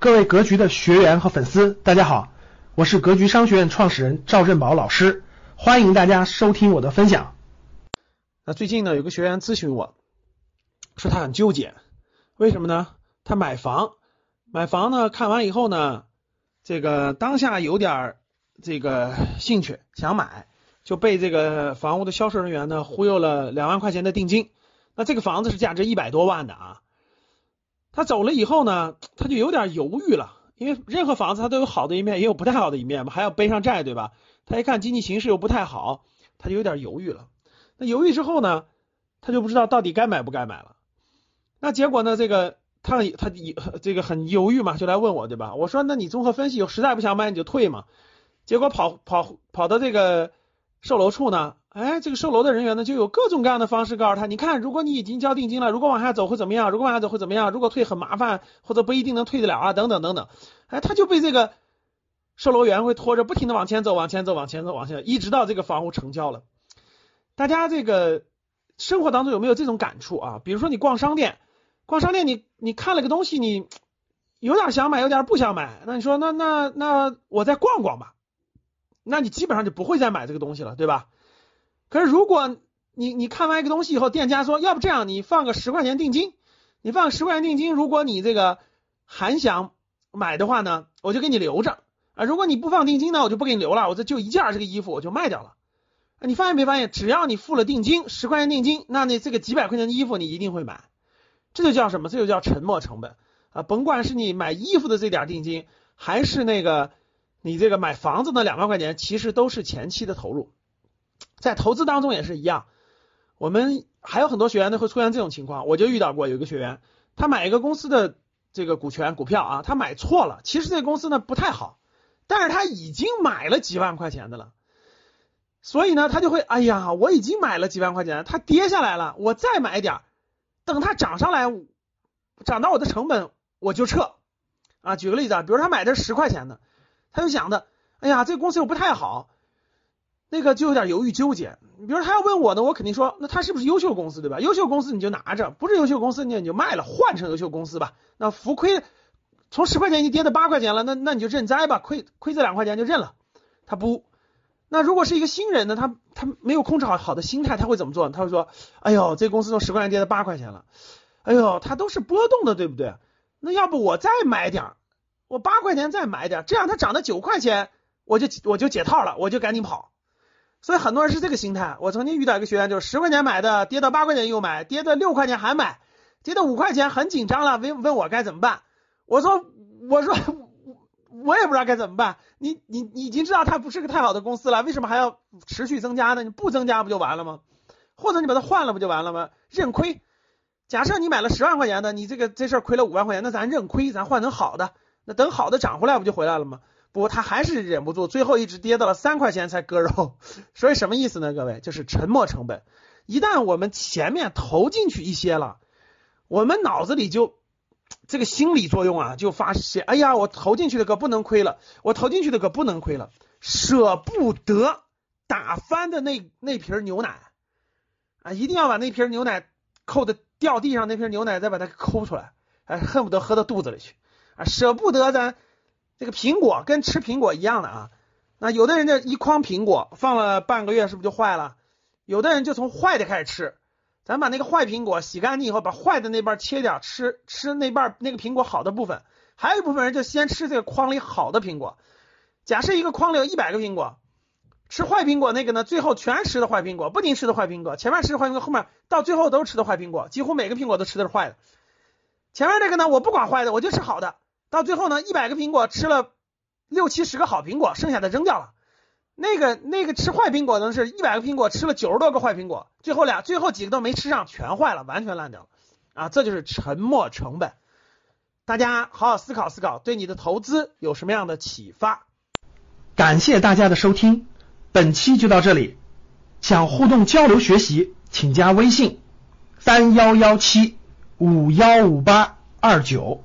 各位格局的学员和粉丝，大家好，我是格局商学院创始人赵振宝老师，欢迎大家收听我的分享。那最近呢，有个学员咨询我，说他很纠结，为什么呢？他买房，买房呢，看完以后呢，这个当下有点这个兴趣想买，就被这个房屋的销售人员呢忽悠了两万块钱的定金。那这个房子是价值一百多万的啊。他走了以后呢，他就有点犹豫了，因为任何房子它都有好的一面，也有不太好的一面嘛，还要背上债，对吧？他一看经济形势又不太好，他就有点犹豫了。那犹豫之后呢，他就不知道到底该买不该买了。那结果呢，这个他他这个很犹豫嘛，就来问我，对吧？我说，那你综合分析，实在不想买你就退嘛。结果跑跑跑到这个售楼处呢。哎，这个售楼的人员呢，就有各种各样的方式告诉他，你看，如果你已经交定金了，如果往下走会怎么样？如果往下走会怎么样？如果退很麻烦，或者不一定能退得了啊，等等等等。哎，他就被这个售楼员会拖着，不停的往前走，往前走，往前走，往前，一直到这个房屋成交了。大家这个生活当中有没有这种感触啊？比如说你逛商店，逛商店，你你看了个东西，你有点想买，有点不想买，那你说，那那那我再逛逛吧，那你基本上就不会再买这个东西了，对吧？可是如果你你看完一个东西以后，店家说要不这样，你放个十块钱定金，你放十块钱定金，如果你这个还想买的话呢，我就给你留着啊。如果你不放定金呢，我就不给你留了，我这就一件这个衣服我就卖掉了。你发现没发现，只要你付了定金，十块钱定金，那那这个几百块钱的衣服你一定会买，这就叫什么？这就叫沉没成本啊！甭管是你买衣服的这点定金，还是那个你这个买房子的两万块钱，其实都是前期的投入。在投资当中也是一样，我们还有很多学员呢会出现这种情况，我就遇到过有一个学员，他买一个公司的这个股权股票啊，他买错了，其实这个公司呢不太好，但是他已经买了几万块钱的了，所以呢他就会哎呀，我已经买了几万块钱，它跌下来了，我再买点，等它涨上来，涨到我的成本我就撤啊。举个例子啊，比如他买的十块钱的，他就想的，哎呀，这个公司又不太好。那个就有点犹豫纠结，比如他要问我呢，我肯定说，那他是不是优秀公司，对吧？优秀公司你就拿着，不是优秀公司你你就卖了，换成优秀公司吧。那浮亏从十块钱已经跌到八块钱了，那那你就认栽吧，亏亏这两块钱就认了。他不，那如果是一个新人呢，他他没有控制好好的心态，他会怎么做？他会说，哎呦，这公司从十块钱跌到八块钱了，哎呦，它都是波动的，对不对？那要不我再买点儿，我八块钱再买点儿，这样它涨到九块钱，我就我就解套了，我就赶紧跑。所以很多人是这个心态。我曾经遇到一个学员，就是十块钱买的，跌到八块钱又买，跌到六块钱还买，跌到五块钱很紧张了，问问我该怎么办。我说我说我也不知道该怎么办。你你你已经知道它不是个太好的公司了，为什么还要持续增加呢？你不增加不就完了吗？或者你把它换了不就完了吗？认亏。假设你买了十万块钱的，你这个这事儿亏了五万块钱，那咱认亏，咱换成好的，那等好的涨回来不就回来了吗？不过，他还是忍不住，最后一直跌到了三块钱才割肉。所以什么意思呢？各位，就是沉没成本。一旦我们前面投进去一些了，我们脑子里就这个心理作用啊，就发现，哎呀，我投进去的可不能亏了，我投进去的可不能亏了，舍不得打翻的那那瓶牛奶啊，一定要把那瓶牛奶扣的掉地上，那瓶牛奶再把它抠出来，哎，恨不得喝到肚子里去啊，舍不得咱。这个苹果跟吃苹果一样的啊，那有的人这一筐苹果放了半个月是不是就坏了？有的人就从坏的开始吃，咱把那个坏苹果洗干净以后，把坏的那半切掉，吃吃那半那个苹果好的部分，还有一部分人就先吃这个筐里好的苹果。假设一个筐里有一百个苹果，吃坏苹果那个呢，最后全吃的坏苹果，不仅吃的坏苹果，前面吃的坏苹果，后面到最后都吃的坏苹果，几乎每个苹果都吃的是坏的。前面这个呢，我不管坏的，我就吃好的。到最后呢，一百个苹果吃了六七十个好苹果，剩下的扔掉了。那个那个吃坏苹果的是一百个苹果吃了九十多个坏苹果，最后俩最后几个都没吃上，全坏了，完全烂掉了。啊，这就是沉没成本。大家好好思考思考，对你的投资有什么样的启发？感谢大家的收听，本期就到这里。想互动交流学习，请加微信三幺幺七五幺五八二九。